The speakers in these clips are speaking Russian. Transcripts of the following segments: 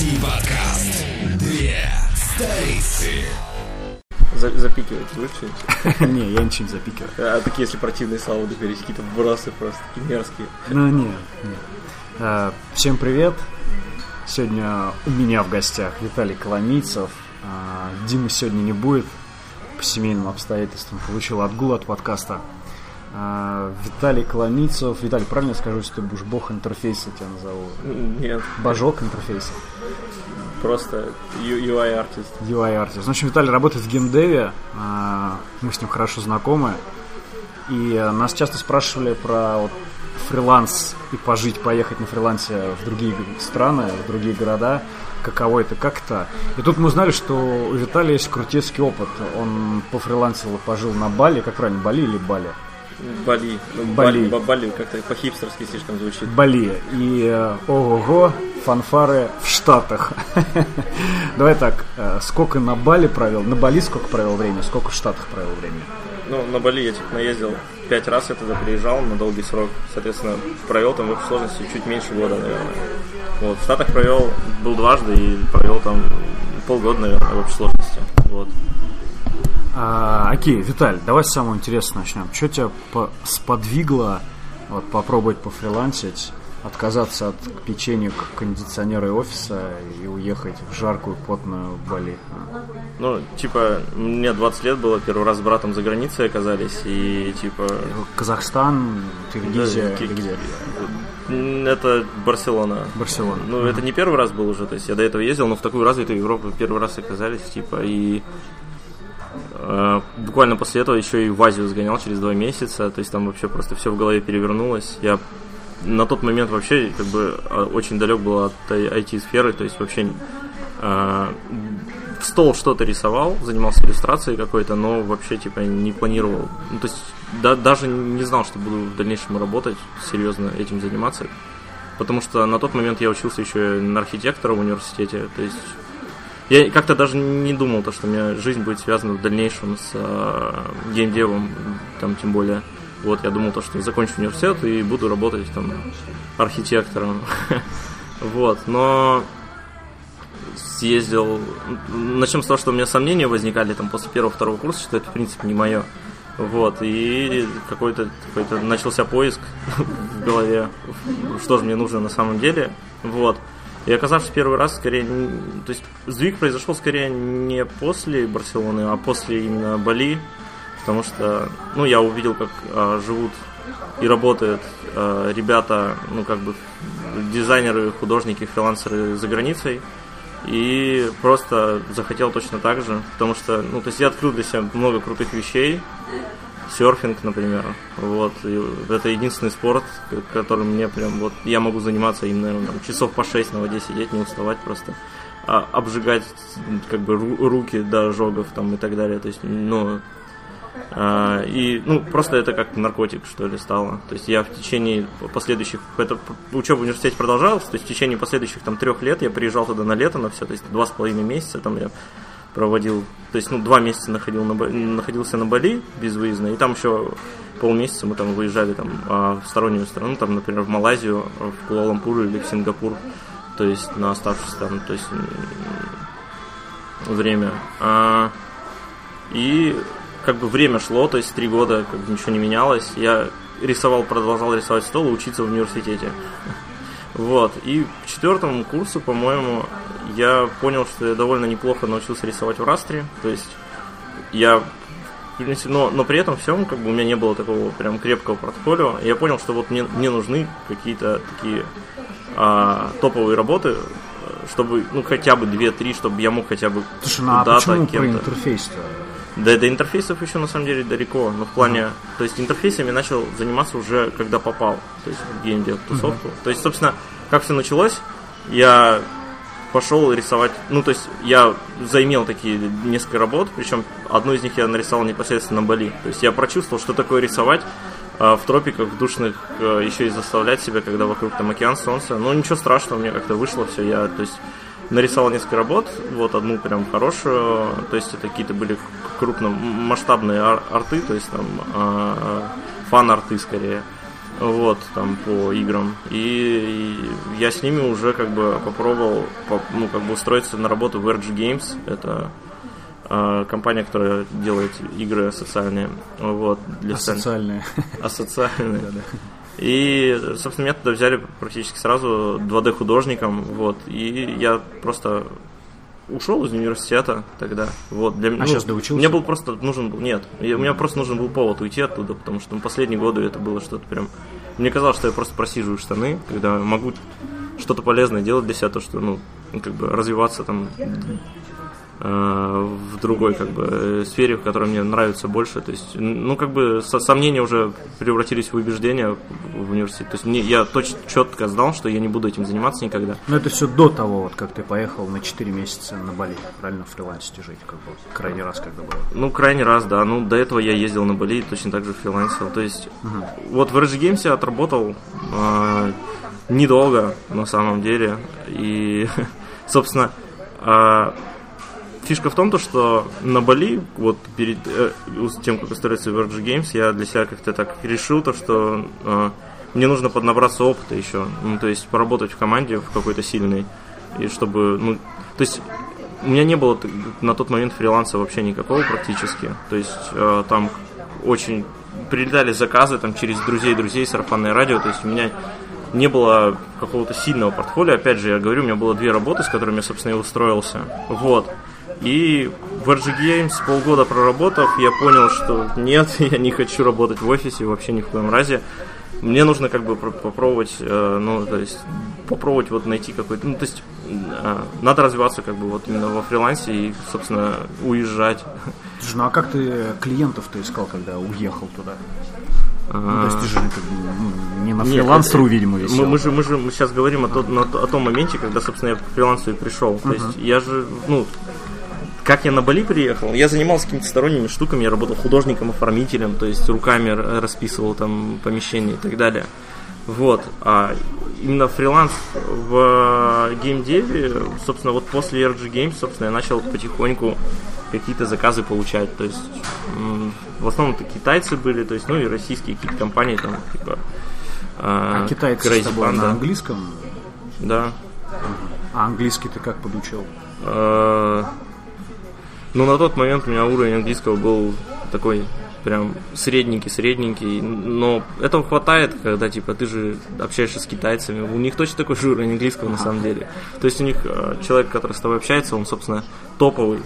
Инди-подкаст. Две столицы. За- запикивать будешь что-нибудь? Не, я ничего не запикиваю. А такие, если противные слова говорить, какие-то вбросы просто, такие мерзкие. Ну, не, не. А, Всем привет. Сегодня у меня в гостях Виталий Коломийцев. А, Димы сегодня не будет. По семейным обстоятельствам получил отгул от подкаста. А, Виталий Коломийцев. Виталий, правильно я скажу, что ты будешь бог интерфейса, тебя назову? Нет, Божок интерфейса. просто UI-артист. UI-артист. В общем, Виталий работает в геймдеве. а, Мы с ним хорошо знакомы. И а, нас часто спрашивали про вот фриланс и пожить, поехать на фрилансе в другие страны, в другие города. Каково это, как это. И тут мы узнали, что у Виталия есть крутецкий опыт. Он пофрилансил и пожил на Бали. Как правильно, Бали или Бали? Бали. Ну, Бали. Бали, Бали как-то по-хипстерски слишком звучит. Бали. И э, ого-го, фанфары в Штатах. Давай так, э, сколько на Бали провел, на Бали сколько провел времени, сколько в Штатах провел времени? Ну, на Бали я типа наездил пять раз, я туда приезжал на долгий срок. Соответственно, провел там в общей сложности чуть меньше года, наверное. Вот, в Штатах провел, был дважды и провел там полгода, наверное, в общей сложности. Вот. А, окей, Виталь, давай с самого интересного начнем. Что тебя по- сподвигло вот, попробовать пофрилансить, отказаться от печенек, кондиционера и офиса и уехать в жаркую, потную Бали? Ну, типа, мне 20 лет было, первый раз с братом за границей оказались, и типа... Казахстан, Киргизия, Да, где? Это Барселона. Барселона. Ну, это не первый раз был уже, то есть я до этого ездил, но в такую развитую Европу первый раз оказались, типа, и буквально после этого еще и в Азию сгонял через два месяца, то есть там вообще просто все в голове перевернулось. Я на тот момент вообще как бы э, очень далек был от IT-сферы, то есть вообще э, в стол что-то рисовал, занимался иллюстрацией какой-то, но вообще типа не планировал. Ну, то есть да- даже не знал, что буду в дальнейшем работать, серьезно этим заниматься. Потому что на тот момент я учился еще на архитектора в университете. То есть я как-то даже не думал, то, что у меня жизнь будет связана в дальнейшем с э, геймдевом, там тем более. Вот, я думал, то, что закончу университет и буду работать там архитектором. Вот, но съездил... Начнем с того, что у меня сомнения возникали там после первого-второго курса, что это, в принципе, не мое. Вот, и какой-то какой начался поиск в голове, что же мне нужно на самом деле. Вот. И оказавшись первый раз, скорее, то есть сдвиг произошел скорее не после Барселоны, а после именно Бали, потому что, ну, я увидел, как а, живут и работают а, ребята, ну, как бы дизайнеры, художники, фрилансеры за границей, и просто захотел точно так же, потому что, ну, то есть я открыл для себя много крутых вещей, серфинг, например, вот, и это единственный спорт, которым мне прям, вот, я могу заниматься им, наверное, там, часов по 6 на воде сидеть, не уставать просто, а, обжигать, как бы, ру- руки до ожогов, там, и так далее, то есть, ну, а, и, ну, просто это как наркотик, что ли, стало. То есть я в течение последующих, это учеба в университете продолжалась, то есть в течение последующих там трех лет я приезжал туда на лето на все, то есть два с половиной месяца там я проводил, то есть, ну, два месяца находил на, находился на Бали безвыездно, и там еще полмесяца мы там выезжали там а, в стороннюю страну, там, например, в Малайзию, в Куала-Лумпур или в Сингапур, то есть на оставшееся там, то есть время. А, и как бы время шло, то есть три года как бы ничего не менялось. Я рисовал, продолжал рисовать стол и учиться в университете. Вот. И к четвертому курсу, по-моему, я понял, что я довольно неплохо научился рисовать в растре. То есть я но, но при этом всем как бы у меня не было такого прям крепкого портфолио. Я понял, что вот мне, мне нужны какие-то такие а, топовые работы, чтобы, ну, хотя бы 2-3, чтобы я мог хотя бы Слушай, ну а почему про интерфейс-то? Да, до интерфейсов еще на самом деле далеко, но в плане, то есть интерфейсами начал заниматься уже когда попал, то есть в геймдев тусовку. То есть, собственно, как все началось, я пошел рисовать, ну, то есть я заимел такие несколько работ, причем одну из них я нарисовал непосредственно на Бали. То есть я прочувствовал, что такое рисовать а, в тропиках, в душных, а, еще и заставлять себя, когда вокруг там океан, солнце. Ну, ничего страшного, мне как-то вышло все. Я, то есть, нарисовал несколько работ, вот одну прям хорошую, то есть это какие-то были крупномасштабные ар- арты, то есть там а, фан-арты скорее. вот, там, по играм. И, и я с ними уже как бы попробовал, по, ну, как бы устроиться на работу в RG Games. Это э, компания, которая делает игры социальные. Вот, для Асоциальные. Асоциальные. И, собственно, меня туда взяли практически сразу 2D-художником, вот, и я просто ушел из университета тогда. Вот, для, а ну, сейчас доучился? Мне был просто нужен был, нет, я, у меня просто нужен был повод уйти оттуда, потому что ну, последние годы это было что-то прям... Мне казалось, что я просто просиживаю штаны, когда могу что-то полезное делать для себя, то, что, ну, как бы развиваться там в другой как бы сфере, в которой мне нравится больше. То есть, ну как бы сомнения уже превратились в убеждения в университете. То есть мне я точно четко знал, что я не буду этим заниматься никогда. Но это все до того, вот как ты поехал на 4 месяца на Бали, правильно, в фрилансе жить, как бы крайний раз, когда было. Ну, крайний раз, да. Ну, до этого я ездил на Бали, точно так же фрилансил. То есть, угу. вот в RG Games я отработал э, недолго, на самом деле. И, собственно, э, фишка в том, то, что на Бали, вот перед э, тем, как устроиться в RG Games, я для себя как-то так решил, то, что э, мне нужно поднабраться опыта еще. Ну, то есть поработать в команде в какой-то сильной. И чтобы, ну, то есть у меня не было на тот момент фриланса вообще никакого практически. То есть э, там очень прилетали заказы там через друзей друзей, сарафанное радио. То есть у меня не было какого-то сильного портфолио. Опять же, я говорю, у меня было две работы, с которыми я, собственно, и устроился. Вот. И в RG Games полгода проработав, я понял, что нет, я не хочу работать в офисе вообще ни в коем разе. Мне нужно как бы попробовать, э, ну, то есть, попробовать вот найти какой-то, ну, то есть, э, надо развиваться как бы вот именно во фрилансе и, собственно, уезжать. Слушай, ну а как ты клиентов ты искал, когда уехал туда? Ну, то есть ты же как бы, ну, не на фрилансеру, видимо, висел. Мы, мы, же, мы же мы сейчас говорим о, тот, на, о том моменте, когда, собственно, я к фрилансу и пришел. То uh-huh. есть я же, ну, как я на Бали приехал, я занимался какими-то сторонними штуками, я работал художником-оформителем, то есть руками расписывал там помещения и так далее. Вот. А именно фриланс в геймдеве, собственно, вот после RG Games, собственно, я начал потихоньку какие-то заказы получать. То есть в основном это китайцы были, то есть, ну и российские какие-то компании там, типа а, а китайцы Crazy с тобой Panda. на английском? Да. А английский ты как подучил? А, ну, на тот момент у меня уровень английского был такой прям средненький-средненький, но этого хватает, когда, типа, ты же общаешься с китайцами, у них точно такой же уровень английского на самом деле. То есть у них э, человек, который с тобой общается, он, собственно, топовый.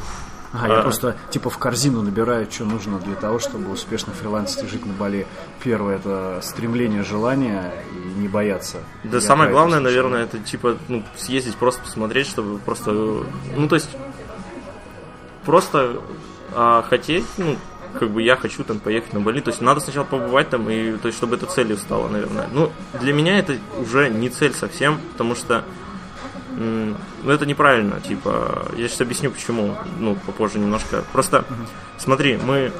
А, я просто типа в корзину набираю, что нужно для того, чтобы успешно фрилансить и жить на Бали. Первое это стремление, желание и не бояться. Да, я самое главное, наверное, это типа ну, съездить, просто посмотреть, чтобы просто. Ну, то есть просто а, хотеть, ну, как бы я хочу там поехать на Бали. То есть надо сначала побывать там, и то есть чтобы это целью стало, наверное. Ну, для меня это уже не цель совсем, потому что ну, это неправильно, типа, я сейчас объясню почему, ну, попозже немножко. Просто, смотри, мы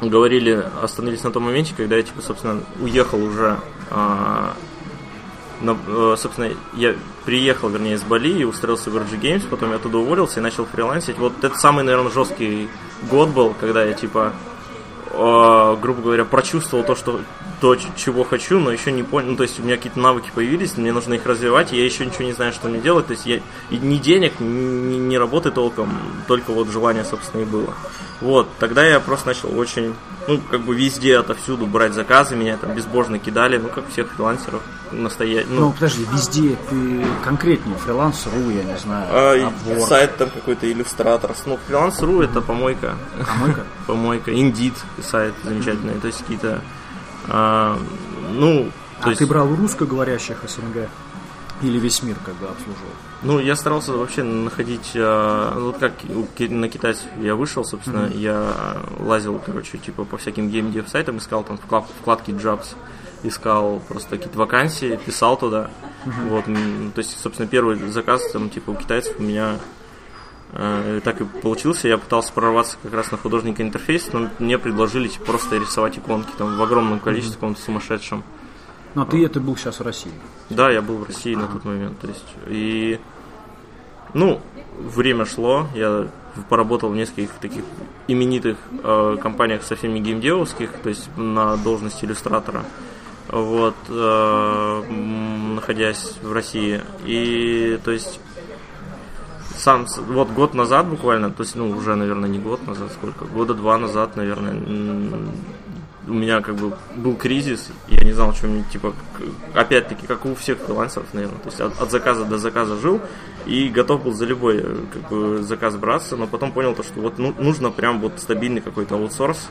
говорили, остановились на том моменте, когда я, типа, собственно, уехал уже а, но, э, собственно, я приехал, вернее, из Бали и устроился в RG Games, потом я оттуда уволился и начал фрилансить. Вот это самый, наверное, жесткий год был, когда я, типа, э, грубо говоря, прочувствовал то, что то, чего хочу, но еще не понял. Ну, то есть у меня какие-то навыки появились, мне нужно их развивать, и я еще ничего не знаю, что мне делать. То есть я ни денег, ни, ни работы толком, только вот желание, собственно, и было. Вот, тогда я просто начал очень, ну, как бы везде, отовсюду брать заказы, меня там безбожно кидали, ну, как всех фрилансеров настоять. Ну, ну подожди, везде ты конкретнее, фриланс.ру, я не знаю, а, Сайт там какой-то, иллюстратор. Ну, фриланс.ру это помойка. Помойка? помойка. Индит сайт замечательный, то есть какие-то, а, ну... А есть... ты брал русскоговорящих СНГ? Или весь мир бы обслуживал? Ну, я старался вообще находить, э, вот как на китайцев я вышел, собственно, mm-hmm. я лазил, короче, типа по всяким геймдев сайтам, искал там вкладки Jobs, искал просто какие-то вакансии, писал туда. Mm-hmm. Вот, то есть, собственно, первый заказ там типа у китайцев у меня так и получился. Я пытался прорваться как раз на художника интерфейс, но мне предложили типа, просто рисовать иконки там в огромном количестве, mm-hmm. каком-то сумасшедшем. Но ты это был сейчас в России? Да, я был в России ага. на тот момент. То есть, и, ну, время шло, я поработал в нескольких таких именитых э, компаниях совсем не геймдевовских, то есть на должности иллюстратора. вот, э, находясь в России. И, то есть, сам, вот год назад буквально, то есть, ну, уже, наверное, не год назад, сколько, года два назад, наверное, у меня как бы был кризис, я не знал, что мне, типа, опять-таки, как у всех фрилансеров, наверное, то есть от, от заказа до заказа жил и готов был за любой э, как бы, заказ браться, но потом понял то, что вот ну, нужно прям вот стабильный какой-то аутсорс,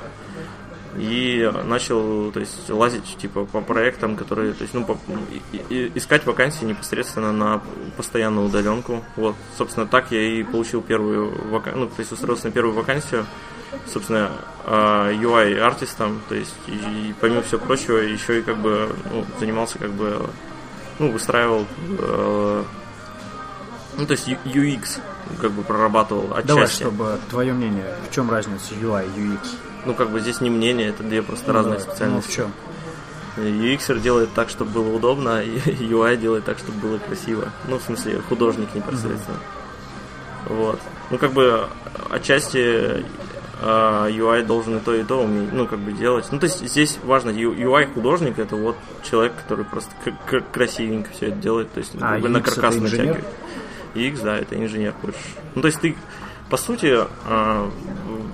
и начал, то есть, лазить, типа, по проектам, которые, то есть, ну, по- и- и- искать вакансии непосредственно на постоянную удаленку. Вот, собственно, так я и получил первую вакансию, ну, то есть, устроился на первую вакансию, собственно, а, UI-артистом, то есть, и помимо всего прочего, еще и, как бы, ну, занимался, как бы, ну, выстраивал, э, ну, то есть, UX, как бы, прорабатывал отчасти. Давай, чтобы твое мнение, в чем разница UI и UX? Ну, как бы, здесь не мнение, это две просто разные Ну, давай. специальности. Ну, в чем? UX делает так, чтобы было удобно, и UI делает так, чтобы было красиво. Ну, в смысле, художник непосредственно. Вот. Ну, как бы, отчасти а, UI должен и то, и то уметь, ну, как бы делать. Ну, то есть, здесь важно, UI художник это вот человек, который просто к- к- красивенько все это делает, то есть, ну, А как бы на каркас натягивает. UX, да, это инженер больше. Ну, то есть, ты, по сути, а,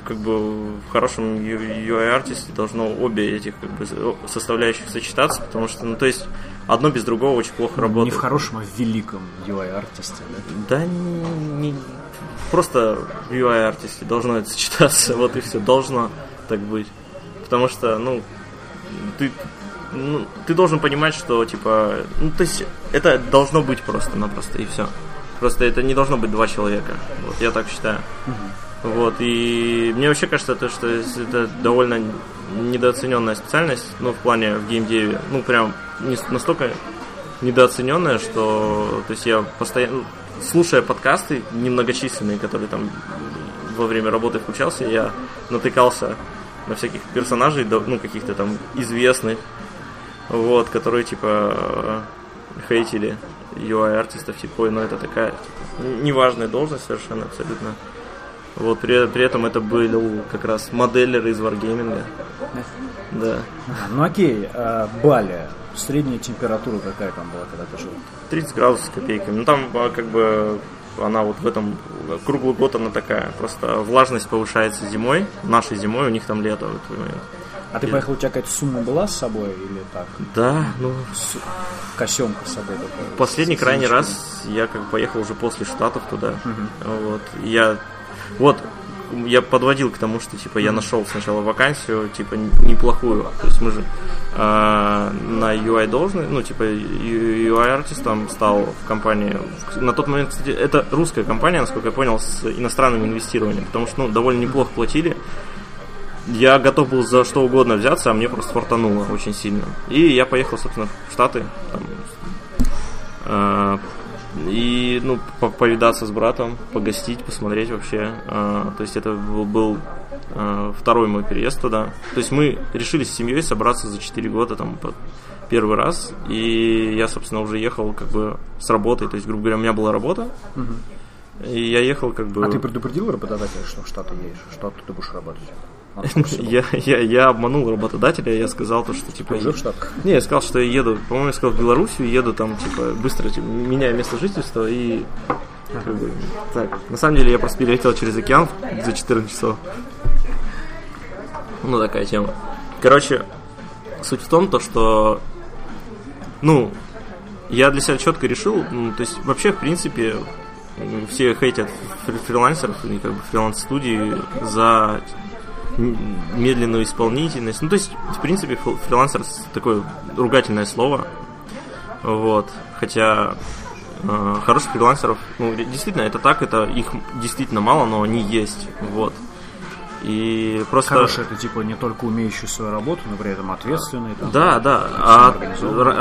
как бы в хорошем UI-артисте должно обе этих как бы, составляющих сочетаться, потому что, ну, то есть, одно без другого очень плохо работает. Не в хорошем, а в великом UI-артисте, да? Да не, не- просто в UI-артисте должно это сочетаться, вот и все, должно так быть. Потому что, ну, ты, ну, ты должен понимать, что, типа, ну, то есть, это должно быть просто-напросто, и все. Просто это не должно быть два человека, вот, я так считаю. Вот, и мне вообще кажется, то, что это довольно недооцененная специальность, ну, в плане в геймдеве, ну, прям не настолько недооцененная, что, то есть я постоянно, слушая подкасты немногочисленные, которые там во время работы включался, я натыкался на всяких персонажей, ну, каких-то там известных, вот, которые, типа, хейтили UI-артистов, типа, ой, ну, это такая типа, неважная должность совершенно, абсолютно. Вот, при, при этом это был как раз моделлеры из Wargaming. Да. Ну окей, а Бали, средняя температура какая там была, когда ты жил? 30 градусов с копейками. Ну там а, как бы она вот в этом круглый год она такая. Просто влажность повышается зимой, нашей зимой, у них там лето в этот момент. А ты поехал, у тебя какая-то сумма была с собой или так? Да, ну Косемка с собой такая? последний С- крайний с- раз я как бы поехал уже после Штатов туда. Вот. Я вот я подводил к тому, что типа я нашел сначала вакансию, типа неплохую. То есть мы же а, на UI должны, ну типа UI артистом стал в компании. На тот момент, кстати, это русская компания, насколько я понял, с иностранным инвестированием, потому что ну довольно неплохо платили. Я готов был за что угодно взяться, а мне просто фортануло очень сильно. И я поехал, собственно, в Штаты, там, а, и, ну, по- повидаться с братом, погостить, посмотреть вообще. А, то есть это был, был, а, второй мой переезд туда. То есть мы решили с семьей собраться за 4 года там первый раз. И я, собственно, уже ехал как бы с работой. То есть, грубо говоря, у меня была работа. И я ехал как бы... А ты предупредил работодателя, что в Штаты едешь, что ты будешь работать? Я, я, я обманул работодателя, я сказал то, что типа... Уже в Штатах? Не, я сказал, что я еду, по-моему, я сказал в Белоруссию, еду там, типа, быстро типа, меняю место жительства и как бы, так. На самом деле я просто перелетел через океан за 14 часов. Ну, такая тема. Короче, суть в том, то, что, ну, я для себя четко решил, ну, то есть вообще, в принципе, все хейтят фри- фрилансеров и как бы фриланс-студии за медленную исполнительность. Ну, то есть, в принципе, фрилансер такое ругательное слово. Вот. Хотя э, хороших фрилансеров, ну, действительно, это так, это их действительно мало, но они есть. Вот. И просто... Хороший это типа не только умеющий свою работу, но при этом ответственный. Там, Да, да. А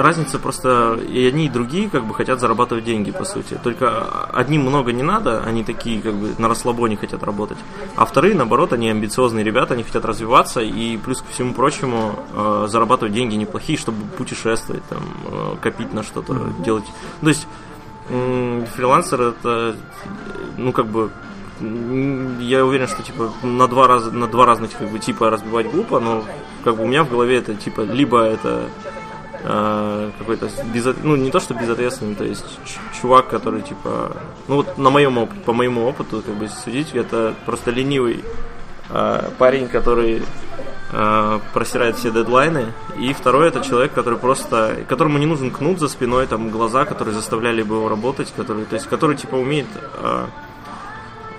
разница просто и одни, и другие как бы хотят зарабатывать деньги, по сути. Только одним много не надо, они такие как бы на расслабоне хотят работать. А вторые, наоборот, они амбициозные ребята, они хотят развиваться и плюс ко всему прочему э, зарабатывать деньги неплохие, чтобы путешествовать, там, э, копить на что-то, делать. То есть фрилансер это, ну как бы я уверен, что типа на два раза на два разных как бы типа разбивать глупо, но как бы у меня в голове это типа либо это э, какой-то безот... ну не то что безответственный, то есть чувак, который типа, ну вот на моем опыте, по моему опыту, как бы судить, это просто ленивый э, парень, который э, просирает все дедлайны, и второй это человек, который просто, которому не нужен кнут за спиной, там глаза, которые заставляли бы его работать, который, то есть который типа умеет э,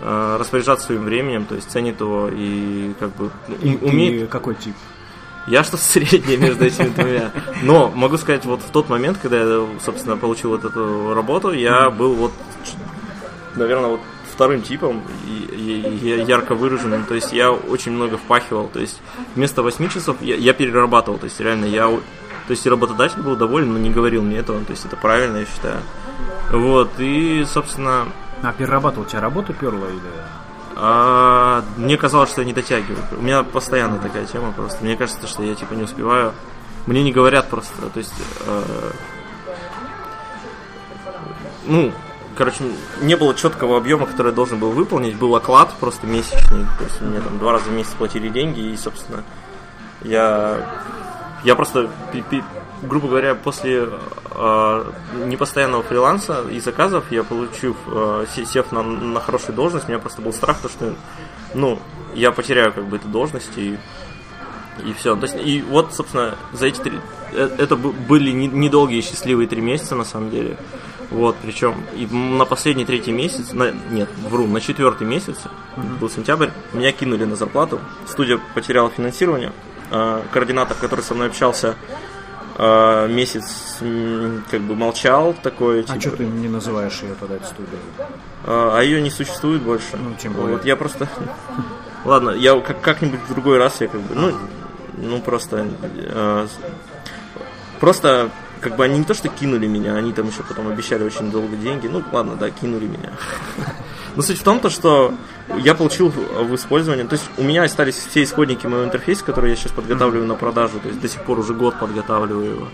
распоряжаться своим временем, то есть ценит его и как бы И умеет какой тип? я что-то среднее между этими двумя. Но могу сказать, вот в тот момент, когда я, собственно, получил вот эту работу, я был вот, наверное, вот вторым типом, ярко выраженным. То есть я очень много впахивал. То есть вместо 8 часов я, я перерабатывал. То есть реально я... То есть и работодатель был доволен, но не говорил мне этого. То есть это правильно, я считаю. Вот, и, собственно, А перерабатывал тебя работу перла или... а, мне казалось, что я не дотягиваю. У меня постоянно такая тема просто. Мне кажется, что я типа не успеваю. Мне не говорят просто. То есть, э, ну, короче, не было четкого объема, который я должен был выполнить. Был оклад просто месячный. То есть мне там два раза в месяц платили деньги, и, собственно, я, я просто, грубо говоря, после э, непостоянного фриланса и заказов, я получив, э, се- сев на, на хорошую должность, у меня просто был страх, то, что, ну, я потеряю как бы эту должность и и все. То есть, и вот, собственно, за эти три... э, Это были не- недолгие счастливые три месяца, на самом деле. Вот, причем и на последний третий месяц, на, нет, вру, на четвертый месяц, был сентябрь, меня кинули на зарплату. Студия потеряла финансирование. А, Координатор, который со мной общался а, месяц, как бы молчал такой. А типа, что ты не называешь ее тогда эту студию? а ее не существует больше. Ну, тем более. Вот я просто. Ладно, я как- как-нибудь в другой раз я как бы. Ну, ну просто. э, просто как бы они не то что кинули меня, они там еще потом обещали очень долго деньги. Ну ладно, да, кинули меня. Но суть в том, то, что я получил в использование, то есть у меня остались все исходники моего интерфейса, которые я сейчас подготавливаю на продажу, то есть до сих пор уже год подготавливаю его.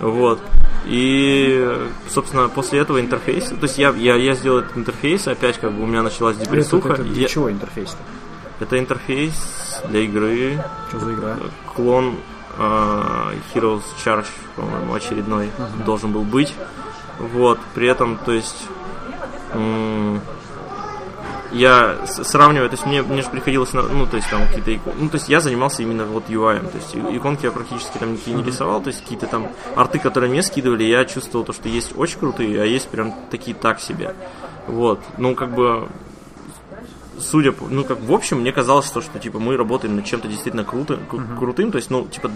Вот. И, собственно, после этого интерфейса, то есть я, я, я сделал этот интерфейс, опять как бы у меня началась Это, депрессуха. это для Я- чего интерфейс-то? это интерфейс для игры, Что за игра? клон э, Heroes Charge, по-моему, очередной должен был быть. Вот, при этом, то есть, м, я сравниваю, то есть мне, мне же приходилось, на- ну, то есть там какие-то, ик- ну, то есть я занимался именно вот UI, то есть иконки я практически там никакие не рисовал, то есть какие-то там арты, которые мне скидывали, я чувствовал то, что есть очень крутые, а есть прям такие так себе. Вот, ну, как бы, судя по, ну как в общем, мне казалось, что, что типа мы работаем над чем-то действительно круто, кру- крутым, то есть, ну, типа,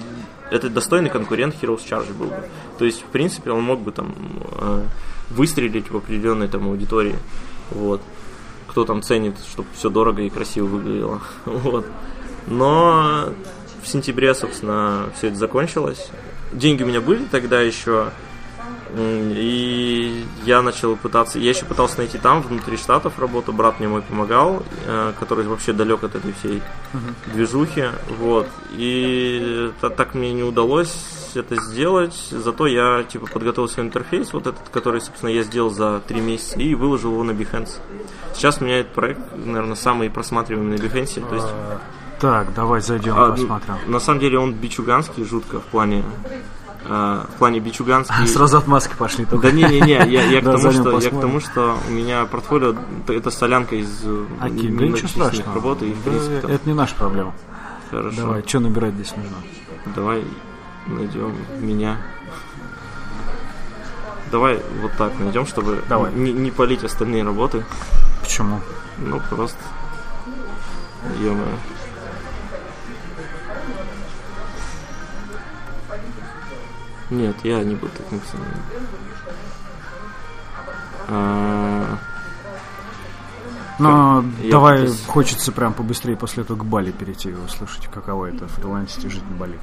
это достойный конкурент Heroes Charge был бы. То есть, в принципе, он мог бы там э, выстрелить в определенной там аудитории. Вот. Кто там ценит, чтобы все дорого и красиво выглядело. Вот. Но в сентябре, собственно, все это закончилось. Деньги у меня были тогда еще. И я начал пытаться, я еще пытался найти там, внутри штатов работу, брат мне мой помогал, э, который вообще далек от этой всей движухи, вот, и та- так мне не удалось это сделать, зато я, типа, подготовил свой интерфейс, вот этот, который, собственно, я сделал за три месяца, и выложил его на Behance. Сейчас у меня этот проект, наверное, самый просматриваемый на Behance, то есть Так, давай зайдем, а, посмотрим. на самом деле он бичуганский жутко в плане э, в плане бичуганский. Сразу отмазки пошли только. Да не-не-не, я, я, к тому, что, я к тому, что у меня портфолио это- солянка из э, Окей, да ничего многочисленных страшного. работ, и в принципе там это не наша проблема. хорошо. Давай, что набирать здесь нужно? Давай найдем меня. Давай вот так найдем, чтобы Давай. Не, не палить остальные работы. Почему? Ну просто. ё Нет, я не буду таким самым. А, Но Я давай, пытаюсь- хочется прям побыстрее после этого к Бали перейти и услышать, каково это фрилансить и жить на Бали.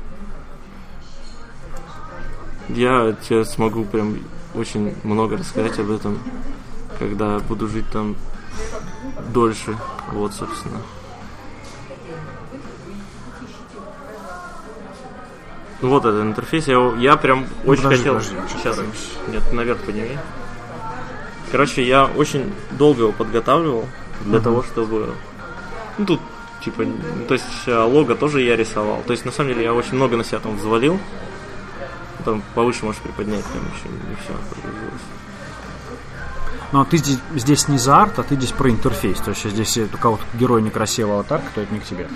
Я тебе смогу прям очень много рассказать об этом, когда буду жить там дольше. Вот, собственно. Ну вот этот интерфейс, я, я прям очень подожди, хотел. подожди, сейчас разберемся. нет, наверх подними. Короче, я очень долго его подготавливал для того, чтобы. Ну тут, типа, то есть э, лого тоже я рисовал. То есть, на самом деле, я очень много на себя там взвалил. Потом повыше можешь приподнять, там еще не все прогрузилось. Но ты здесь, здесь не за арт, а ты здесь про интерфейс. То есть здесь у кого-то герой некрасивый аватарка, то это не к тебе.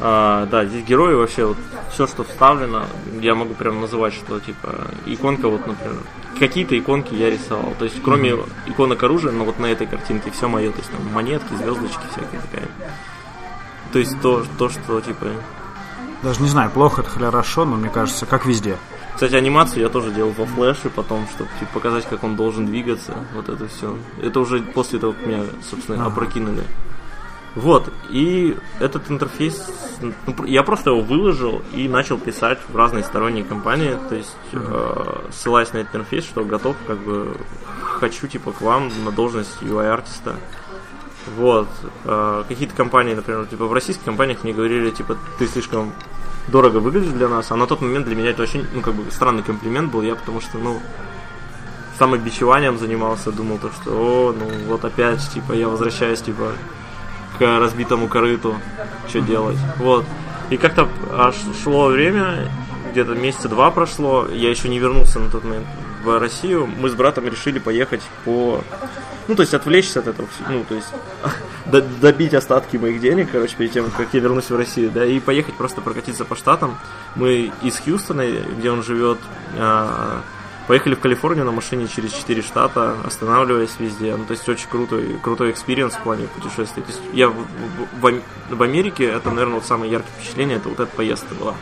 А, да, здесь герои вообще вот все, что вставлено, я могу прям называть, что типа иконка вот, например, какие-то иконки я рисовал. То есть кроме mm-hmm. иконок оружия, но вот на этой картинке все мое, то есть там монетки, звездочки всякие такая. То есть то, то, что типа. Даже не знаю, плохо это хорошо, но мне кажется, как везде. Кстати, анимацию я тоже делал во флеше потом, чтобы типа, показать, как он должен двигаться. Вот это все. Это уже после того, как меня, собственно, ага. опрокинули. Вот, и этот интерфейс, ну, я просто его выложил и начал писать в разные сторонние компании, то есть э, ссылаясь на этот интерфейс, что готов, как бы, хочу, типа, к вам на должность UI-артиста. Вот, э, какие-то компании, например, типа, в российских компаниях мне говорили, типа, ты слишком дорого выглядишь для нас, а на тот момент для меня это очень, ну, как бы, странный комплимент был, я потому что, ну, самобичеванием занимался, думал то, что, о, ну, вот опять, типа, я возвращаюсь, типа, к разбитому корыту, что делать. Вот. И как-то шло время, где-то месяца два прошло, я еще не вернулся на тот момент в Россию. Мы с братом решили поехать по... Ну, то есть отвлечься от этого, ну, то есть добить остатки моих денег, короче, перед тем, как я вернусь в Россию, да, и поехать просто прокатиться по штатам. Мы из Хьюстона, где он живет, а, Поехали в Калифорнию на машине через 4 штата, останавливаясь везде. Ну, то есть очень крутой, крутой experience в плане путешествий. То есть я в, в, в Америке, это, наверное, вот самое яркое впечатление, это вот эта поездка была.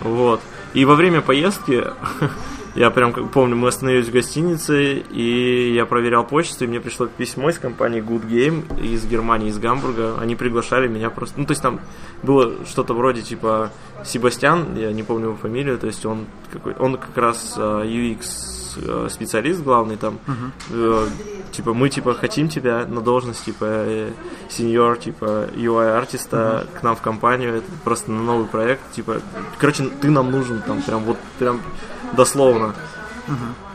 Вот. И во время поездки, я прям помню, мы остановились в гостинице, и я проверял почту, и мне пришло письмо из компании Good Game из Германии, из Гамбурга. Они приглашали меня просто... Ну, то есть там было что-то вроде типа Себастьян, я не помню его фамилию, то есть он, какой, он как раз uh, UX э, специалист главный там, uh-huh. э, типа мы типа хотим тебя на должность типа э, сеньор типа UI артиста uh-huh. к нам в компанию, это просто на новый проект, типа, короче, ты нам нужен там прям вот прям дословно.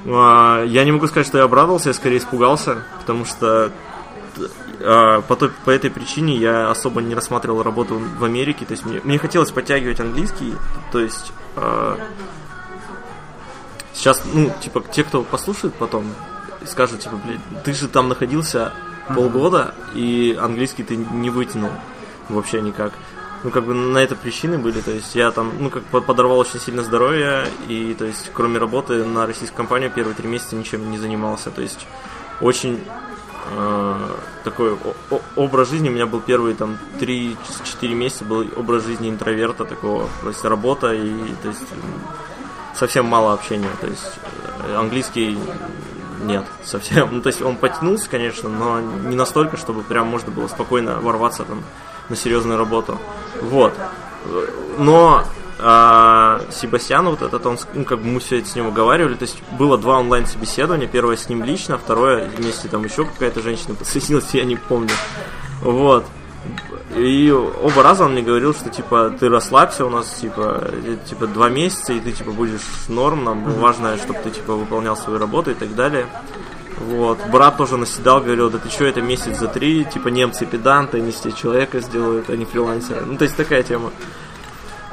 Э, я не могу сказать, что я обрадовался, я скорее испугался, потому что а, по, той, по этой причине я особо не рассматривал работу в Америке. То есть мне, мне хотелось подтягивать английский. То есть э, сейчас, ну, типа, те, кто послушает потом, скажут, типа, блин, ты же там находился полгода, и английский ты не вытянул вообще никак. Ну, как бы на это причины были, то есть я там, ну, как подорвал очень сильно здоровье, и, то есть, кроме работы на российскую компанию первые три месяца ничем не занимался, то есть, очень Э, такой образ жизни. У меня был первые там 3-4 месяца был образ жизни интроверта такого, то есть работа и то есть совсем мало общения, то есть э, английский нет, совсем. Ну, то есть он потянулся, конечно, но не настолько, чтобы прям можно было спокойно ворваться там на серьезную работу. Вот. Но а, Себастьян вот этот, он, ну, как бы мы все это с ним уговаривали, то есть было два онлайн-собеседования, первое с ним лично, второе вместе там еще какая-то женщина подсоединилась, я не помню. Вот. И оба раза он мне говорил, что типа ты расслабься, у нас типа типа два месяца, и ты типа будешь норм, нам важно, чтобы ты типа выполнял свою работу и так далее. Вот. Брат тоже наседал, говорил, да ты что, это месяц за три, типа немцы педанты, они себе человека сделают, не фрилансеры. Ну, то есть такая тема.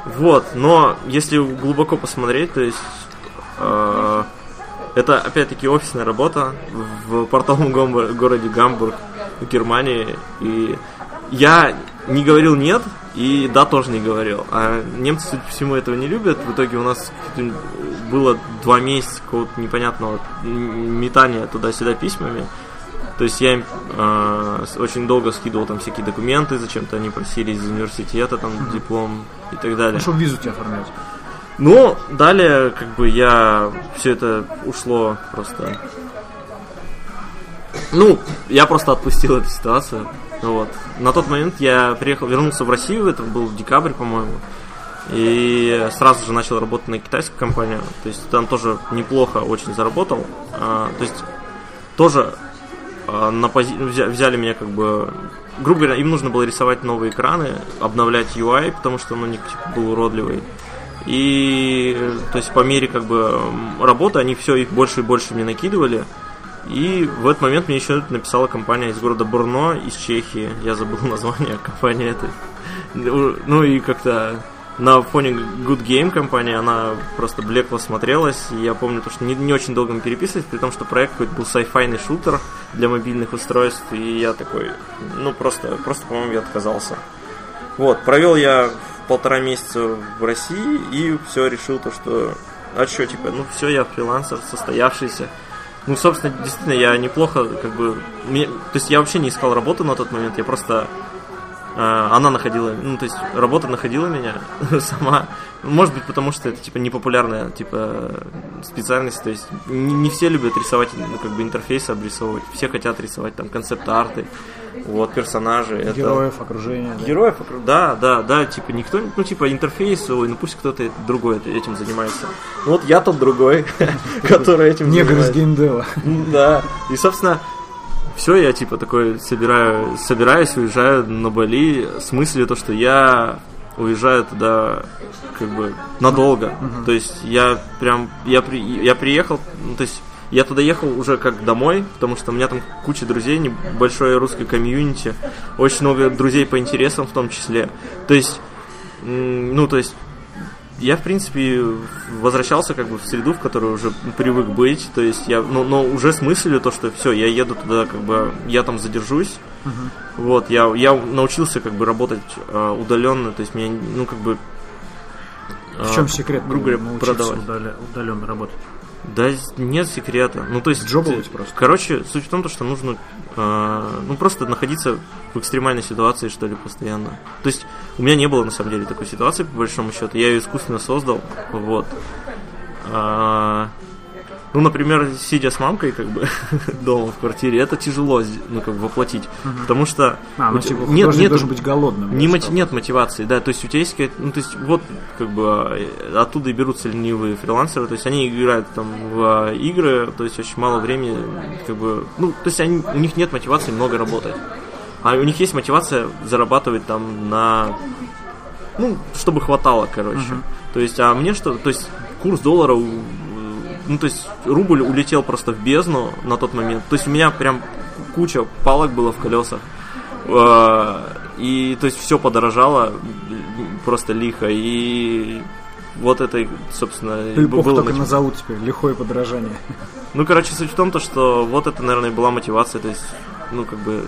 Вот, но если глубоко посмотреть, то есть э, это опять-таки офисная работа в портовом городе Гамбург, в Германии. И я не говорил нет, и да, тоже не говорил. А немцы, судя по всему, этого не любят. В итоге у нас было два месяца какого-то непонятного метания туда-сюда письмами. То есть я им э, очень долго скидывал там всякие документы, зачем-то они просили из университета, там, mm-hmm. диплом и так далее. Ну, чтобы визу тебе оформлять. Ну, далее, как бы, я... Все это ушло просто... Ну, я просто отпустил эту ситуацию. Вот. На тот момент я приехал, вернулся в Россию, это был декабрь, по-моему. И сразу же начал работать на китайскую компанию. То есть там тоже неплохо очень заработал. А, то есть тоже а, на пози... взяли меня как бы грубо говоря, им нужно было рисовать новые экраны, обновлять UI, потому что ну, типа, был уродливый. И то есть по мере как бы работы они все их больше и больше мне накидывали. И в этот момент мне еще написала компания из города Бурно, из Чехии. Я забыл название компании этой. Ну и как-то на фоне Good Game компании она просто блекло смотрелась. И я помню, то, что не, не очень долго мы переписывались, при том, что проект какой-то был sci-fi шутер для мобильных устройств. И я такой, ну просто, просто по-моему, я отказался. Вот, провел я полтора месяца в России и все решил то, что а что, типа, ну все, я фрилансер, состоявшийся. Ну, собственно, действительно, я неплохо, как бы, мне, то есть я вообще не искал работу на тот момент, я просто а, она находила, ну, то есть работа находила меня сама. Может быть, потому что это, типа, непопулярная, типа, специальность. То есть не, не все любят рисовать, ну, как бы, интерфейсы обрисовывать. Все хотят рисовать, там, концепт-арты, вот, персонажи. Героев, это... окружения. Героев, да, да, да, типа, никто, ну, типа, интерфейс, ой, ну, пусть кто-то другой этим занимается. Вот я тот другой, который этим Негр из геймдева. Да, и, собственно, все, я типа такой собираю, собираюсь, уезжаю на Бали с мыслью то, что я уезжаю туда как бы надолго. Uh-huh. То есть я прям, я, при, я приехал, ну, то есть я туда ехал уже как домой, потому что у меня там куча друзей, небольшое русское комьюнити, очень много друзей по интересам в том числе. То есть, ну, то есть я, в принципе, возвращался как бы в среду, в которой уже привык быть. То есть я, ну, но уже с мыслью то, что все, я еду туда, как бы, я там задержусь. Uh-huh. Вот, я, я научился как бы работать э, удаленно, то есть мне, ну, как бы... Э, в чем секрет? Грубо говоря, продавать. удаленно работать? Да нет секрета. Ну, то есть... Джобовать просто. Короче, суть в том, что нужно э, ну, просто находиться в экстремальной ситуации, что ли, постоянно. То есть у меня не было, на самом деле, такой ситуации, по большому счету. Я ее искусственно создал, вот. А, ну, например, сидя с мамкой, как бы, дома в квартире, это тяжело, ну, как бы, воплотить. Uh-huh. Потому что... А, ну, типа, нет, нет, должен быть голодным. Не мотив, нет мотивации, да, то есть у тебя есть ну, то есть вот, как бы, оттуда и берутся ленивые фрилансеры, то есть они играют там в а, игры, то есть очень мало времени, как бы, ну, то есть они, у них нет мотивации много работать. А у них есть мотивация зарабатывать там на ну, чтобы хватало, короче. Uh-huh. То есть, а мне что, то есть курс доллара ну, то есть, рубль улетел просто в бездну на тот момент. То есть, у меня прям куча палок было в колесах. А, и, то есть, все подорожало просто лихо. И вот это, собственно, Эпоху было... только назовут теперь, лихое подорожание. Ну, короче, суть в том, то, что вот это, наверное, была мотивация. То есть, ну, как бы,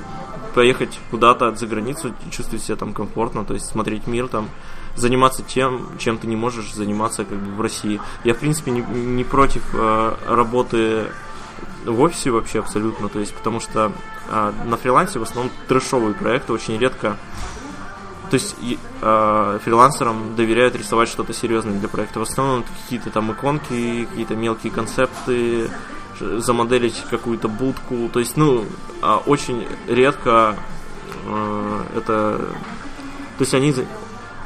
поехать куда-то за границу, чувствовать себя там комфортно, то есть смотреть мир там, заниматься тем, чем ты не можешь заниматься как бы в России. Я, в принципе, не, не против э, работы в офисе вообще абсолютно, то есть потому что э, на фрилансе в основном трэшовые проекты очень редко то есть э, фрилансерам доверяют рисовать что-то серьезное для проекта. В основном какие-то там иконки, какие-то мелкие концепты, замоделить какую-то будку. То есть, ну, э, очень редко э, это... То есть они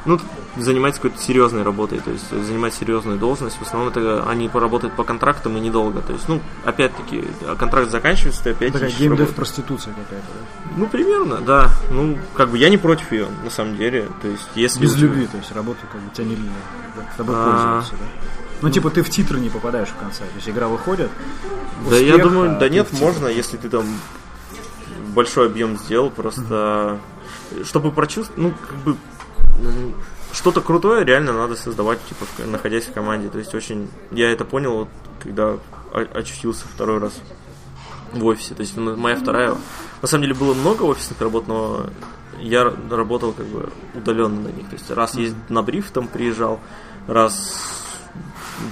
ну, занимается какой-то серьезной работой, то есть занимать серьезную должность. В основном это они поработают по контрактам и недолго. То есть, ну, опять-таки, контракт заканчивается, ты опять Такая геймдев проституция какая-то, да? Ну, примерно, да. Ну, как бы я не против ее, на самом деле. То есть, если... Без любви, то есть работа как бы тебя не тобой а... пользуются, да? Ну, типа, ты в титры не попадаешь в конце. То есть игра выходит. Да я думаю, а да нет, можно, если ты там большой объем сделал, просто чтобы прочувствовать, ну, как бы что-то крутое реально надо создавать, типа, находясь в команде. То есть очень... Я это понял, вот, когда очутился второй раз в офисе. То есть моя вторая... На самом деле было много офисных работ, но я работал как бы удаленно на них. То есть раз ездил на бриф, там приезжал, раз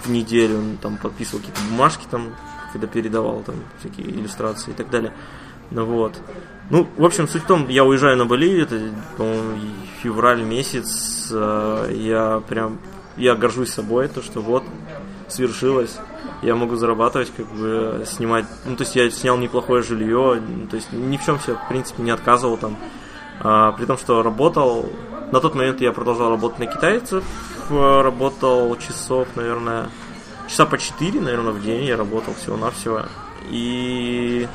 в неделю он там подписывал какие-то бумажки там, когда передавал там всякие иллюстрации и так далее. Ну вот. Ну, в общем, суть в том, я уезжаю на Бали, это, по-моему, февраль месяц, э, я прям, я горжусь собой, то, что вот, свершилось, я могу зарабатывать, как бы, снимать, ну, то есть я снял неплохое жилье, то есть ни в чем себе, в принципе, не отказывал там, а, при том, что работал, на тот момент я продолжал работать на китайцев, работал часов, наверное, часа по 4, наверное, в день я работал всего-навсего, и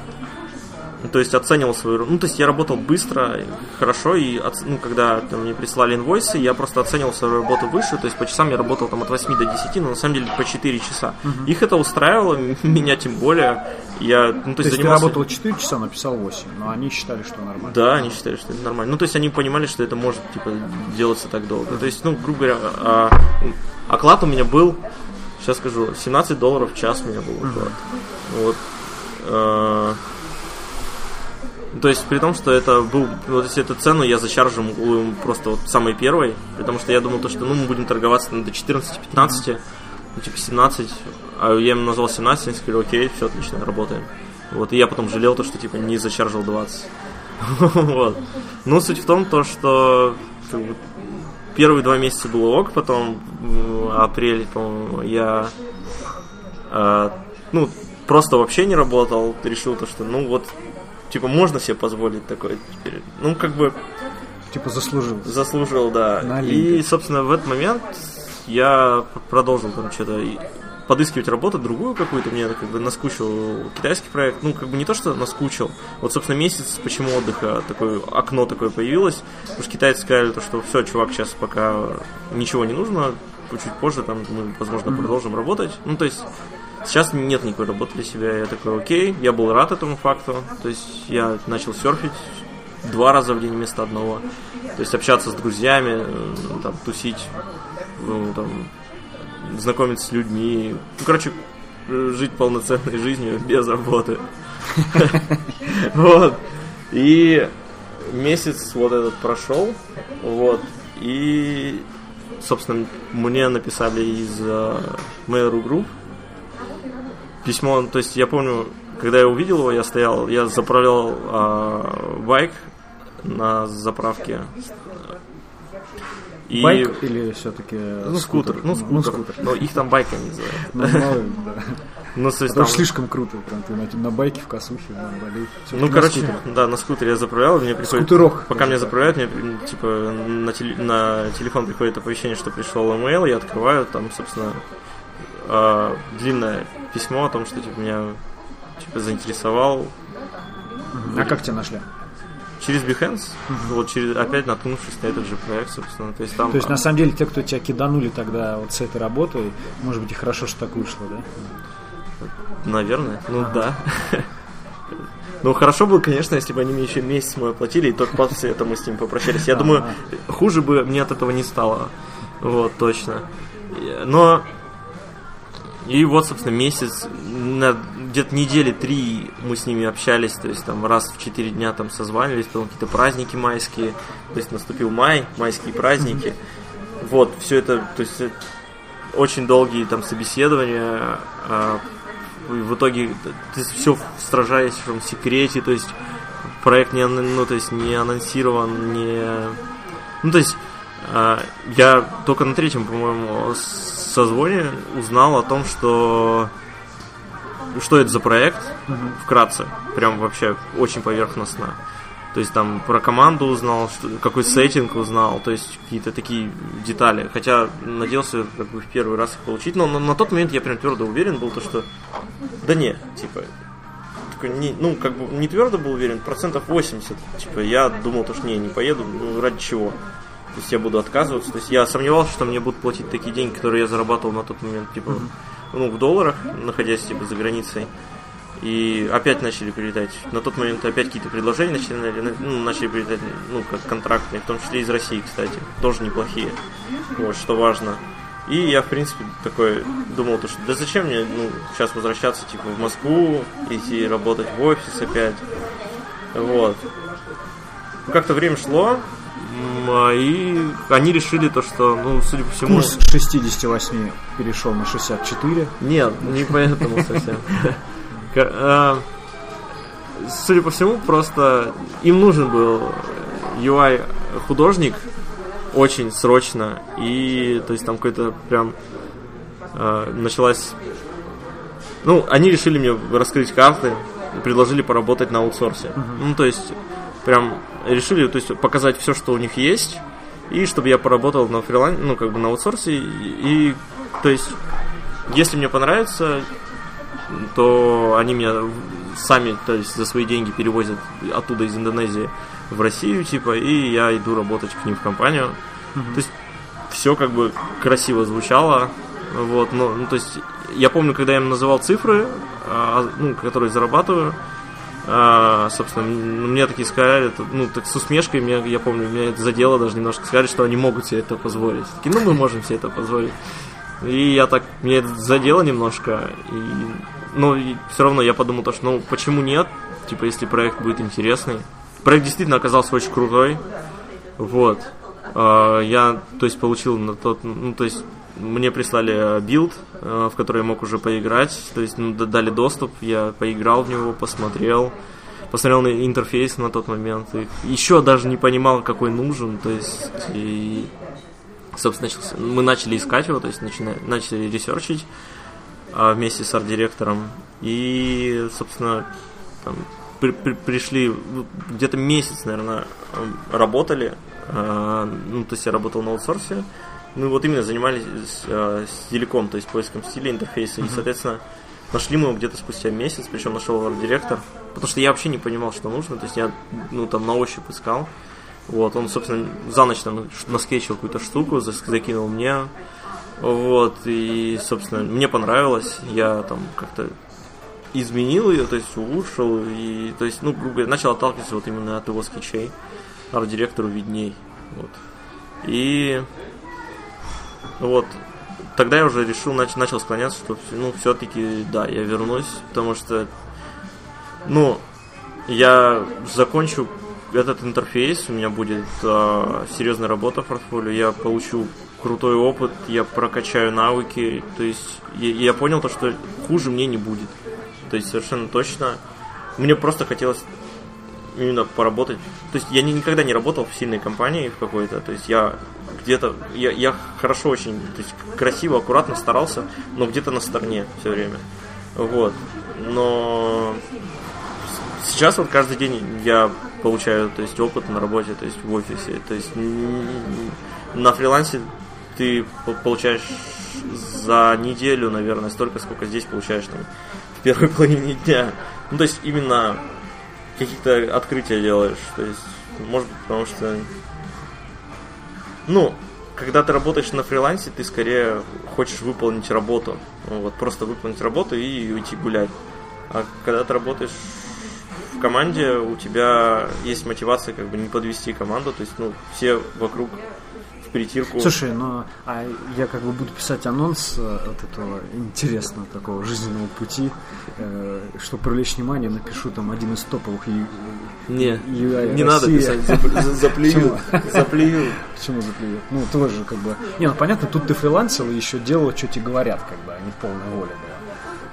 то есть оценивал свою... Ну, то есть я работал быстро, хорошо, и оц- ну, когда там, мне прислали инвойсы, я просто оценивал свою работу выше, то есть по часам я работал там от 8 до 10, но на самом деле по 4 часа. Их это устраивало, меня тем более. Я, ну, то То есть ты занимался... работал 4 часа, написал 8, но они считали, что нормально. Да, они считали, что это нормально. Ну, то есть они понимали, что это может, типа, делаться так долго. То есть, ну, грубо говоря, а, оклад у меня был, сейчас скажу, 17 долларов в час у меня был оклад. Вот. А, то есть, при том, что это был, вот если эту цену я зачаржил м, просто вот самой первой, потому что я думал, то, что ну, мы будем торговаться там, до 14-15, ну, типа 17, а я им назвал 17, они сказали, окей, все отлично, работаем. Вот, и я потом жалел то, что типа не зачаржил 20. Вот. Ну, суть в том, то, что первые два месяца было ок, потом в апреле, по-моему, я а, ну, просто вообще не работал, решил то, что, ну, вот, типа, можно себе позволить такое теперь. Ну, как бы, Типа заслужил. заслужил, да. На И, собственно, в этот момент я продолжил там что-то подыскивать работу другую какую-то, мне как бы наскучил китайский проект, ну, как бы не то, что наскучил, вот, собственно, месяц, почему отдыха, такое окно такое появилось, потому что китайцы сказали, то, что все, чувак, сейчас пока ничего не нужно, чуть позже там мы, возможно, продолжим работать, ну, то есть Сейчас нет никакой работы для себя, я такой, окей, я был рад этому факту, то есть я начал серфить два раза в день вместо одного, то есть общаться с друзьями, э, там, тусить, ну, там, знакомиться с людьми, ну, короче, э, жить полноценной жизнью без работы. Вот. И месяц вот этот прошел, вот, и, собственно, мне написали из э, Mail.ru Group, письмо, то есть я помню, когда я увидел его, я стоял, я заправлял а, байк на заправке. И... Байк или все-таки Ну, скутер. Ну, скутер. Но их там байками называют. Ну, да. Ну, то есть там... слишком круто, прям ты на, на байке в косухе, на. Всё-таки Ну, короче, скутере. да, на скутере я заправлял, мне приходит... Скутерок. Пока меня заправляют, мне, типа, на, теле- на телефон приходит оповещение, что пришел email, я открываю, там, собственно, а, длинное письмо о том, что, типа, меня, типа, заинтересовал А как тебя нашли? через Behance, вот через, опять наткнувшись на этот же проект, собственно, то есть там... То есть, на самом деле, те, кто тебя киданули тогда вот с этой работой, может быть, и хорошо, что так вышло, да? Наверное, ну да. Ну, хорошо было, конечно, если бы они мне еще месяц мой оплатили, и только после этого мы с ним попрощались. Я думаю, хуже бы мне от этого не стало. Вот, точно. Но... И вот, собственно, месяц, где-то недели три мы с ними общались, то есть там раз в четыре дня там созванивались, потом какие-то праздники майские, то есть наступил май, майские праздники. Вот, все это, то есть очень долгие там собеседования, а, в итоге ты все в строжайшем секрете, то есть проект не, ну, то есть не анонсирован, не... Ну, то есть я только на третьем, по-моему, созвоне узнал о том, что что это за проект, вкратце, прям вообще очень поверхностно. То есть там про команду узнал, что, какой сеттинг узнал, то есть какие-то такие детали. Хотя надеялся как бы в первый раз их получить, но на, на тот момент я прям твердо уверен был, то, что да не, типа, такой, не, ну, как бы не твердо был уверен, процентов 80. Типа, я думал, то, что не, не поеду, ну, ради чего? То есть я буду отказываться. То есть я сомневался, что мне будут платить такие деньги, которые я зарабатывал на тот момент, типа, ну, в долларах, находясь, типа, за границей. И опять начали прилетать. На тот момент опять какие-то предложения начали, ну, начали прилетать, ну, как контрактные, в том числе из России, кстати, тоже неплохие. Вот, что важно. И я, в принципе, такой думал, то, что да зачем мне ну, сейчас возвращаться типа в Москву, идти работать в офис опять. Вот. Как-то время шло, и они решили то, что, ну, судя по всему... Курс с 68 перешел на 64. Нет, не поэтому совсем. А, Судя по всему, просто им нужен был UI художник очень срочно, и то есть там какой-то прям а, началась... Ну, они решили мне раскрыть карты, предложили поработать на аутсорсе. Ну, то есть, прям решили, то есть, показать все, что у них есть, и чтобы я поработал на фрилансе, ну, как бы на аутсорсе, и, и, то есть, если мне понравится, то они меня сами, то есть за свои деньги перевозят оттуда из Индонезии в Россию, типа, и я иду работать к ним в компанию. То есть все как бы красиво звучало, вот, но, ну, то есть я помню, когда я им называл цифры, а, ну, которые зарабатываю, а, собственно, мне такие сказали, это, ну, так с усмешкой, меня, я помню, меня это задело даже немножко, сказали, что они могут себе это позволить. Такие, ну, мы можем себе это позволить. И я так, мне это задело немножко, и, ну, и все равно я подумал, то, что, ну, почему нет, типа, если проект будет интересный. Проект действительно оказался очень крутой, вот. А, я, то есть, получил на тот, ну, то есть, мне прислали build, э, в который я мог уже поиграть, то есть ну, дали доступ, я поиграл в него, посмотрел, посмотрел на интерфейс на тот момент, и еще даже не понимал, какой нужен, то есть, и, собственно, начался, мы начали искать его, то есть начали, начали ресерчить а, вместе с арт-директором, и, собственно, там, при, при, пришли, ну, где-то месяц, наверное, работали, а, ну, то есть я работал на аутсорсе, мы вот именно занимались э, стиликом, то есть поиском стиля, интерфейса. Mm-hmm. И, соответственно, нашли мы его где-то спустя месяц, причем нашел арт-директор. Потому что я вообще не понимал, что нужно. То есть я, ну, там, на ощупь искал. Вот, он, собственно, за ночь там наскетчил какую-то штуку, закинул мне. Вот, и, собственно, мне понравилось. Я там как-то изменил ее, то есть улучшил. И, то есть, ну, грубо говоря, начал отталкиваться вот именно от его скетчей. Арт-директору видней. Вот. И вот. Тогда я уже решил, нач, начал склоняться, что ну, все-таки, да, я вернусь, потому что, ну, я закончу этот интерфейс, у меня будет э, серьезная работа в портфолио, я получу крутой опыт, я прокачаю навыки, то есть я, я понял то, что хуже мне не будет. То есть совершенно точно. Мне просто хотелось именно поработать. То есть я никогда не работал в сильной компании в какой-то. То есть я где-то, я, я хорошо очень, то есть красиво, аккуратно старался, но где-то на стороне все время. Вот. Но сейчас вот каждый день я получаю, то есть опыт на работе, то есть в офисе. То есть на фрилансе ты получаешь за неделю, наверное, столько, сколько здесь получаешь там в первой половине дня. Ну, то есть именно каких-то открытия делаешь. То есть, может быть, потому что ну, когда ты работаешь на фрилансе, ты скорее хочешь выполнить работу. Вот, просто выполнить работу и уйти гулять. А когда ты работаешь команде, у тебя есть мотивация как бы не подвести команду, то есть, ну, все вокруг притирку. Слушай, ну а я как бы буду писать анонс э, от этого интересного такого жизненного пути, э, чтобы привлечь внимание, напишу там один из топовых ю... Не, UI не надо писать, заплюют, заплюют. Почему заплюют? Ну, тоже как бы... Не, ну понятно, тут ты фрилансил и еще делал, что тебе говорят, как бы, а не в полной воле была.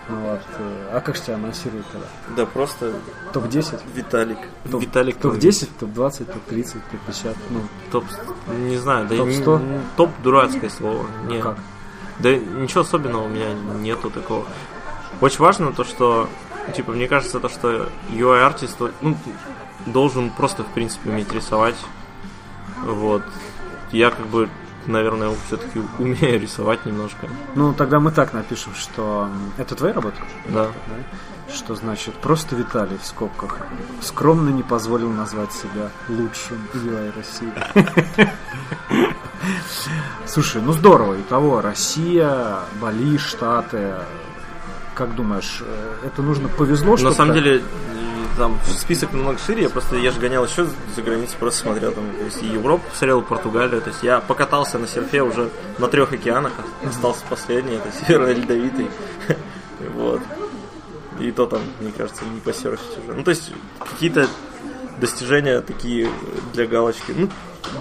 Вот. Э, а как же тебя анонсируют тогда? Да просто... Топ-10? Виталик. Топ, Виталик. Топ-10, топ-20, топ-30, топ-50. Ну. Топ... Не знаю, да топ-100? Не, топ дурацкое слово. А Нет. как? Да ничего особенного у меня нету такого. Очень важно то, что, типа, мне кажется, то, что UI-артист, ну, должен просто, в принципе, уметь рисовать. Вот. Я как бы наверное, все-таки умею рисовать немножко. Ну, тогда мы так напишем, что это твоя работа? Да. да? Что значит, просто Виталий в скобках скромно не позволил назвать себя лучшим UI России. Слушай, ну здорово, и того, Россия, Бали, Штаты, как думаешь, э, это нужно повезло, На самом деле, там список намного шире, я просто, я же гонял еще за границей, просто смотрел там, то есть Европу посмотрел, Португалию, то есть я покатался на серфе уже на трех океанах, остался последний, это Северный Ледовитый, вот. И то там, мне кажется, не посерфить уже. Ну, то есть, какие-то достижения такие для галочки. Ну,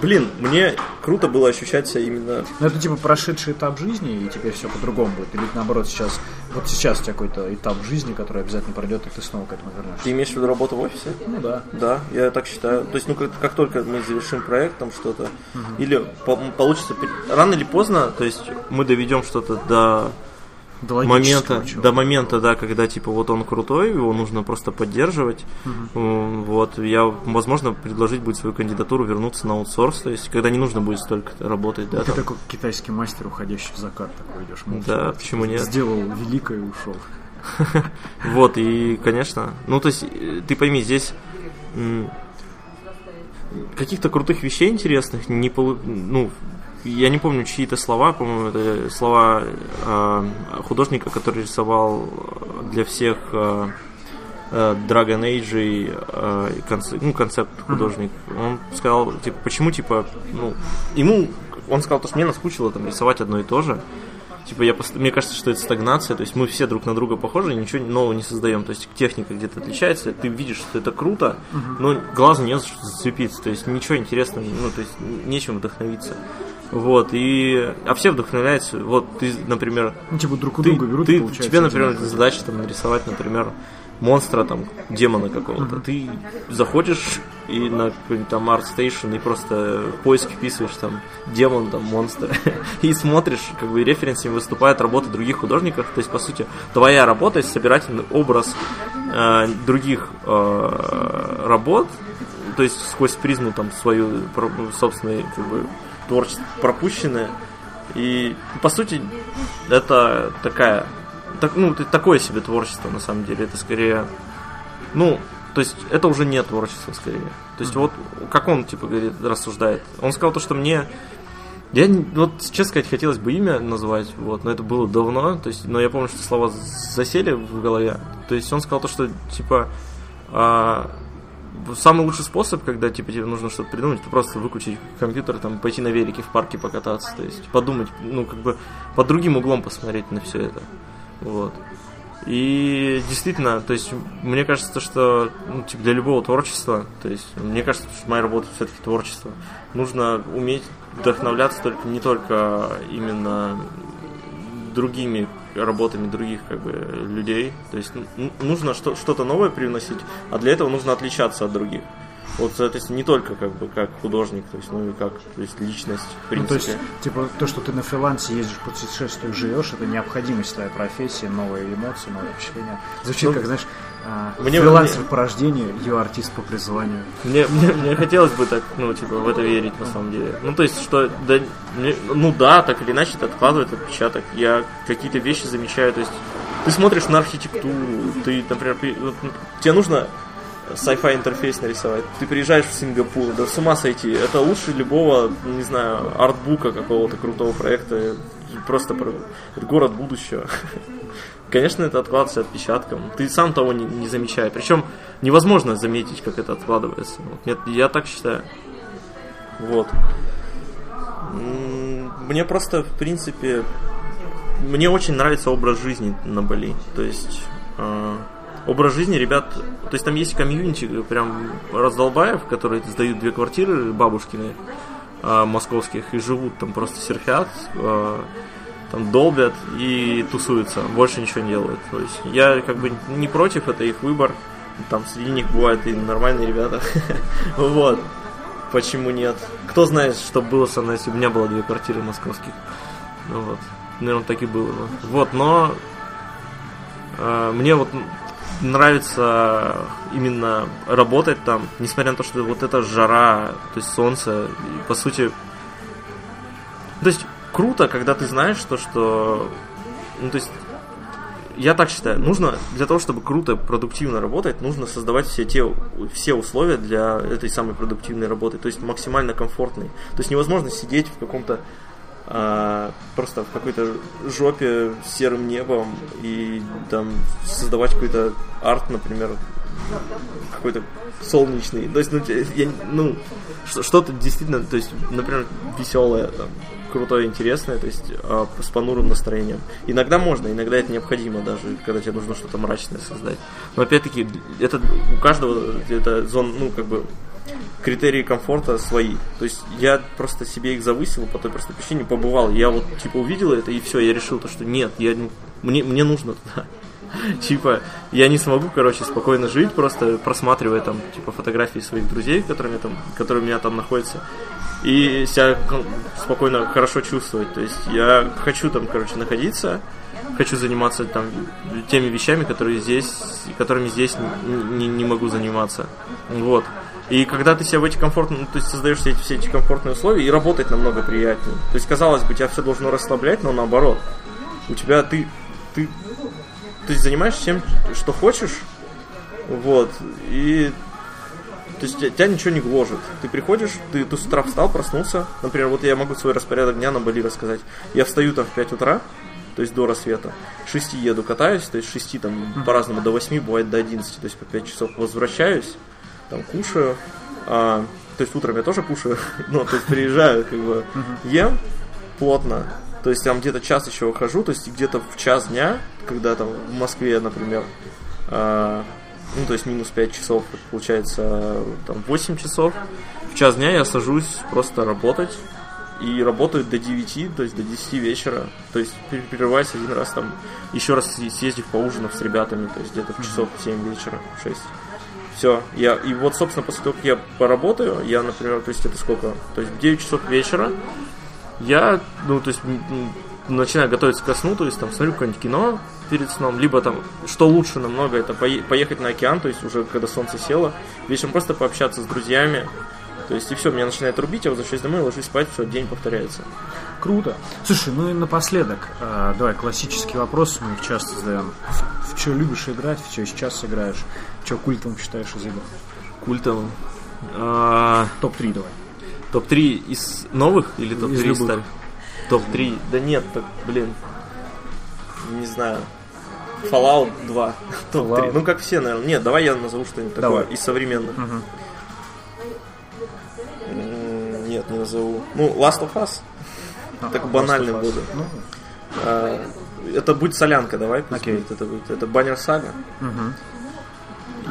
блин, мне круто было ощущать себя именно... Ну, это типа прошедший этап жизни, и теперь все по-другому будет. Или наоборот сейчас, вот сейчас у тебя какой-то этап жизни, который обязательно пройдет, и ты снова к этому вернешься. Ты имеешь в виду работу в офисе? Ну да. Да, я так считаю. То есть, ну, как, как только мы завершим проект, там что-то, угу. или по получится, рано или поздно, то есть мы доведем что-то до до момента, до момента, да, когда типа вот он крутой, его нужно просто поддерживать. Угу. Вот я, возможно, предложить будет свою кандидатуру вернуться на аутсорс, то есть когда не нужно будет столько работать, да. Ты там. такой китайский мастер, уходящий в закат, такой идешь. Молча, да, почему нет? Сделал великое и ушел. Вот, и, конечно, ну, то есть, э, ты пойми, здесь каких-то крутых вещей интересных не полу... ну, я не помню чьи-то слова, по-моему, это слова э, художника, который рисовал для всех э, э, Dragon Age э, концеп, ну, концепт художник. Он сказал, типа, почему, типа, ну, ему, он сказал, то, что мне наскучило там рисовать одно и то же. Типа, я, пост- мне кажется, что это стагнация, то есть мы все друг на друга похожи, ничего нового не создаем. То есть техника где-то отличается, ты видишь, что это круто, но глазу не за что зацепиться, то есть ничего интересного, ну, то есть нечем вдохновиться. Вот, и... А все вдохновляются, вот ты, например, Ну, типа друг у ты, друга берут, ты- получается тебе, например, задача там нарисовать, например, монстра, там, демона какого-то. Ты заходишь и на какой-нибудь там ArtStation и просто в поиск вписываешь там демон, там, монстр. и смотришь, как бы референсами выступают работы других художников. То есть, по сути, твоя работа это собирательный образ э, других э, работ, то есть сквозь призму там свою собственное как бы творчество пропущенное. И по сути это такая так, ну, такое себе творчество, на самом деле. Это скорее, ну, то есть это уже не творчество, скорее. То есть вот как он, типа, говорит, рассуждает. Он сказал то, что мне я, вот, честно сказать, хотелось бы имя назвать, вот, но это было давно, то есть, но я помню, что слова засели в голове. То есть он сказал то, что, типа, а, самый лучший способ, когда, типа, тебе нужно что-то придумать, это просто выключить компьютер, там, пойти на велике в парке покататься, то есть подумать, ну, как бы, под другим углом посмотреть на все это. Вот. И действительно, то есть, мне кажется, что ну, типа, для любого творчества, то есть, мне кажется, что моя работа все-таки творчество, нужно уметь вдохновляться только не только именно другими работами других как бы людей. То есть н- нужно что- что-то новое привносить, а для этого нужно отличаться от других. Вот, соответственно, не только как бы как художник, то есть, ну и как то есть, личность, в Ну, принципе. то есть, типа, то, что ты на фрилансе ездишь, путешествуешь, живешь, это необходимость твоей профессии, новые эмоции, новые впечатления. Звучит, Ну, как, знаешь, мне- фрилансер мне- по рождению, ее артист по призванию. Мне, мне, мне хотелось бы так, ну, типа, в это верить на самом деле. Ну, то есть, что, да, мне- ну да, так или иначе это откладывает отпечаток. Я какие-то вещи замечаю, то есть, ты смотришь на архитектуру, ты, например, при- ну, тебе нужно sci-fi интерфейс нарисовать. Ты приезжаешь в Сингапур, да с ума сойти. Это лучше любого, не знаю, артбука какого-то крутого проекта. Просто город будущего. Конечно, это откладывается отпечатком. Ты сам того не, не замечаешь. Причем невозможно заметить, как это откладывается. Вот нет, я так считаю. Вот. Мне просто, в принципе, мне очень нравится образ жизни на Бали. То есть э, образ жизни ребят, то есть там есть комьюнити прям раздолбаев, которые сдают две квартиры бабушкины э, московских и живут там просто серфят, э, там долбят и тусуются, больше ничего не делают. То есть я как бы не против, это их выбор. Там среди них бывают и нормальные ребята. Вот. Почему нет? Кто знает, что было со мной, если у меня было две квартиры московских. Ну вот. Наверное, так и было бы. Вот, но э, мне вот нравится именно работать там, несмотря на то, что вот эта жара, то есть солнце, и, по сути, то есть круто, когда ты знаешь то, что, ну то есть я так считаю, нужно для того, чтобы круто, продуктивно работать, нужно создавать все те все условия для этой самой продуктивной работы, то есть максимально комфортной. То есть невозможно сидеть в каком-то а, просто в какой-то жопе с серым небом и там создавать какой-то арт, например, какой-то солнечный. То есть, ну, я, ну что- что-то действительно, то есть, например, веселое, там, крутое, интересное, то есть а, с понурым настроением. Иногда можно, иногда это необходимо, даже когда тебе нужно что-то мрачное создать. Но опять-таки, это у каждого это зон, ну, как бы критерии комфорта свои. То есть я просто себе их завысил по той простой причине, побывал. Я вот типа увидел это и все, я решил то, что нет, я не- мне, мне нужно туда. Типа, я не смогу, короче, спокойно жить, просто просматривая там, типа, фотографии своих друзей, которые, там, которые у меня там находятся, и себя спокойно, хорошо чувствовать. То есть я хочу там, короче, находиться, хочу заниматься там теми вещами, которые здесь, которыми здесь не, не- могу заниматься. Вот. И когда ты себя в эти комфортные, ну, то есть создаешь все эти, все эти комфортные условия, и работать намного приятнее. То есть, казалось бы, тебя все должно расслаблять, но наоборот. У тебя ты, ты, есть занимаешься тем, что хочешь, вот, и то есть тебя, тебя ничего не гложет. Ты приходишь, ты, ты с утра встал, проснулся. Например, вот я могу свой распорядок дня на Бали рассказать. Я встаю там в 5 утра, то есть до рассвета. 6 еду, катаюсь, то есть 6 там по-разному до 8, бывает до 11, то есть по 5 часов возвращаюсь, там кушаю. А, то есть утром я тоже кушаю, ну, то есть приезжаю, как бы ем плотно, то есть там где-то час еще выхожу, то есть где-то в час дня, когда там в Москве, например, а, ну, то есть минус 5 часов, это получается там 8 часов, в час дня я сажусь просто работать, и работаю до 9, то есть до 10 вечера, то есть перерываюсь один раз там, еще раз съ- съездив поужинав с ребятами, то есть где-то в часов 7 вечера, 6. Все, я, и вот, собственно, после того, как я поработаю, я, например, то есть это сколько? То есть в 9 часов вечера. Я, ну, то есть начинаю готовиться ко сну, то есть там смотрю какое-нибудь кино перед сном, либо там, что лучше намного, это пое- поехать на океан, то есть уже когда солнце село, вечером просто пообщаться с друзьями, то есть и все, меня начинает рубить, я возвращаюсь домой, ложусь спать, все, день повторяется. Круто. Слушай, ну и напоследок, э, давай классический вопрос, мы их часто задаем. В, в что любишь играть, в что сейчас играешь, что культом считаешь из игр? Культовым. А, Топ-3 давай. топ-3 из новых или топ-3 из, старых? Топ-3. Да нет, так, блин. Не знаю. Fallout 2. Топ-3. Fallout. Ну, как все, наверное. Нет, давай я назову что-нибудь Давай. такое из современных. Нет, не назову. Ну, Last of Us. Так А, of Us. буду. Ну, А, Это будет солянка, давай. пусть будет, Это будет. Это Баннер Сага.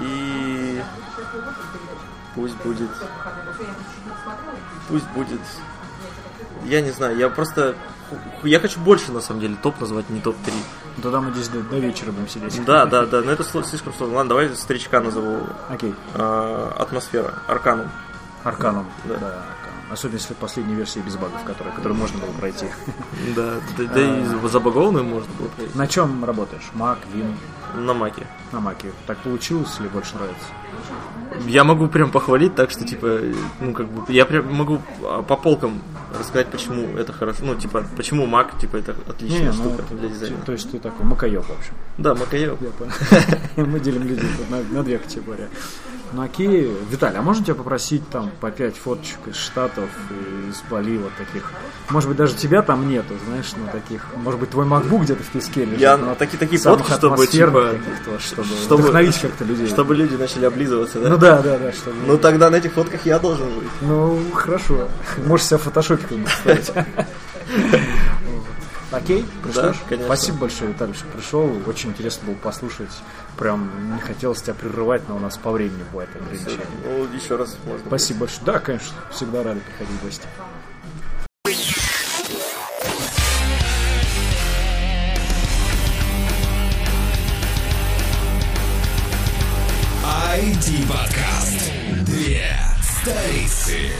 И пусть будет. Пусть будет. Я не знаю, я просто. Я хочу больше на самом деле топ назвать, не топ-3. Ну, Тогда мы здесь до, до вечера будем сидеть. Да, да, да, но это слишком сложно. Ладно, давай старичка назову. Окей. А, атмосфера, Арканум. Арканом. Да. Да. Особенно если последняя версия без багов, которая, которую можно было пройти. Да, да, да и забагованную можно было пройти. На чем работаешь? Мак, Вин, На маке. на Маке. Так получилось или больше нравится? Я могу прям похвалить так, что типа, ну как бы, я прям могу а, по полкам рассказать, почему это хорошо, ну типа, почему Mac, типа, это отличная Не, ну, штука это- для дизайна. То есть ты такой макаёб, в общем. Да, Макаев. Я понял. Мы делим людей на, на две категории. Ну окей, Виталий, а можно тебя попросить там по пять фоточек из Штатов, из Бали, вот таких? Может быть, даже тебя там нету, знаешь, ну таких. Может быть, твой MacBook где-то в песке лежит. Я но такие- такие фотки, чтобы, типа, чтобы, чтобы- вдохновить как-то людей. Чтобы люди начали облизываться, да? Ну да, да, да, чтобы... Ну тогда на этих фотках я должен быть. Ну, хорошо. Можешь себя в фотошопе. Окей, ну Да, конечно. спасибо большое, Виталий, что пришел. Очень интересно было послушать. Прям не хотелось тебя прерывать, но у нас по времени бывает ограничение. Ну, еще раз можно. Спасибо большое. Да, конечно, всегда рады приходить в гости. IT подкаст. Две столицы.